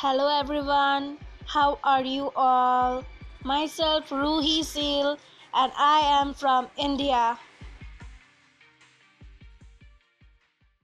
Hello everyone, how are you all? Myself Ruhi Seal and I am from India.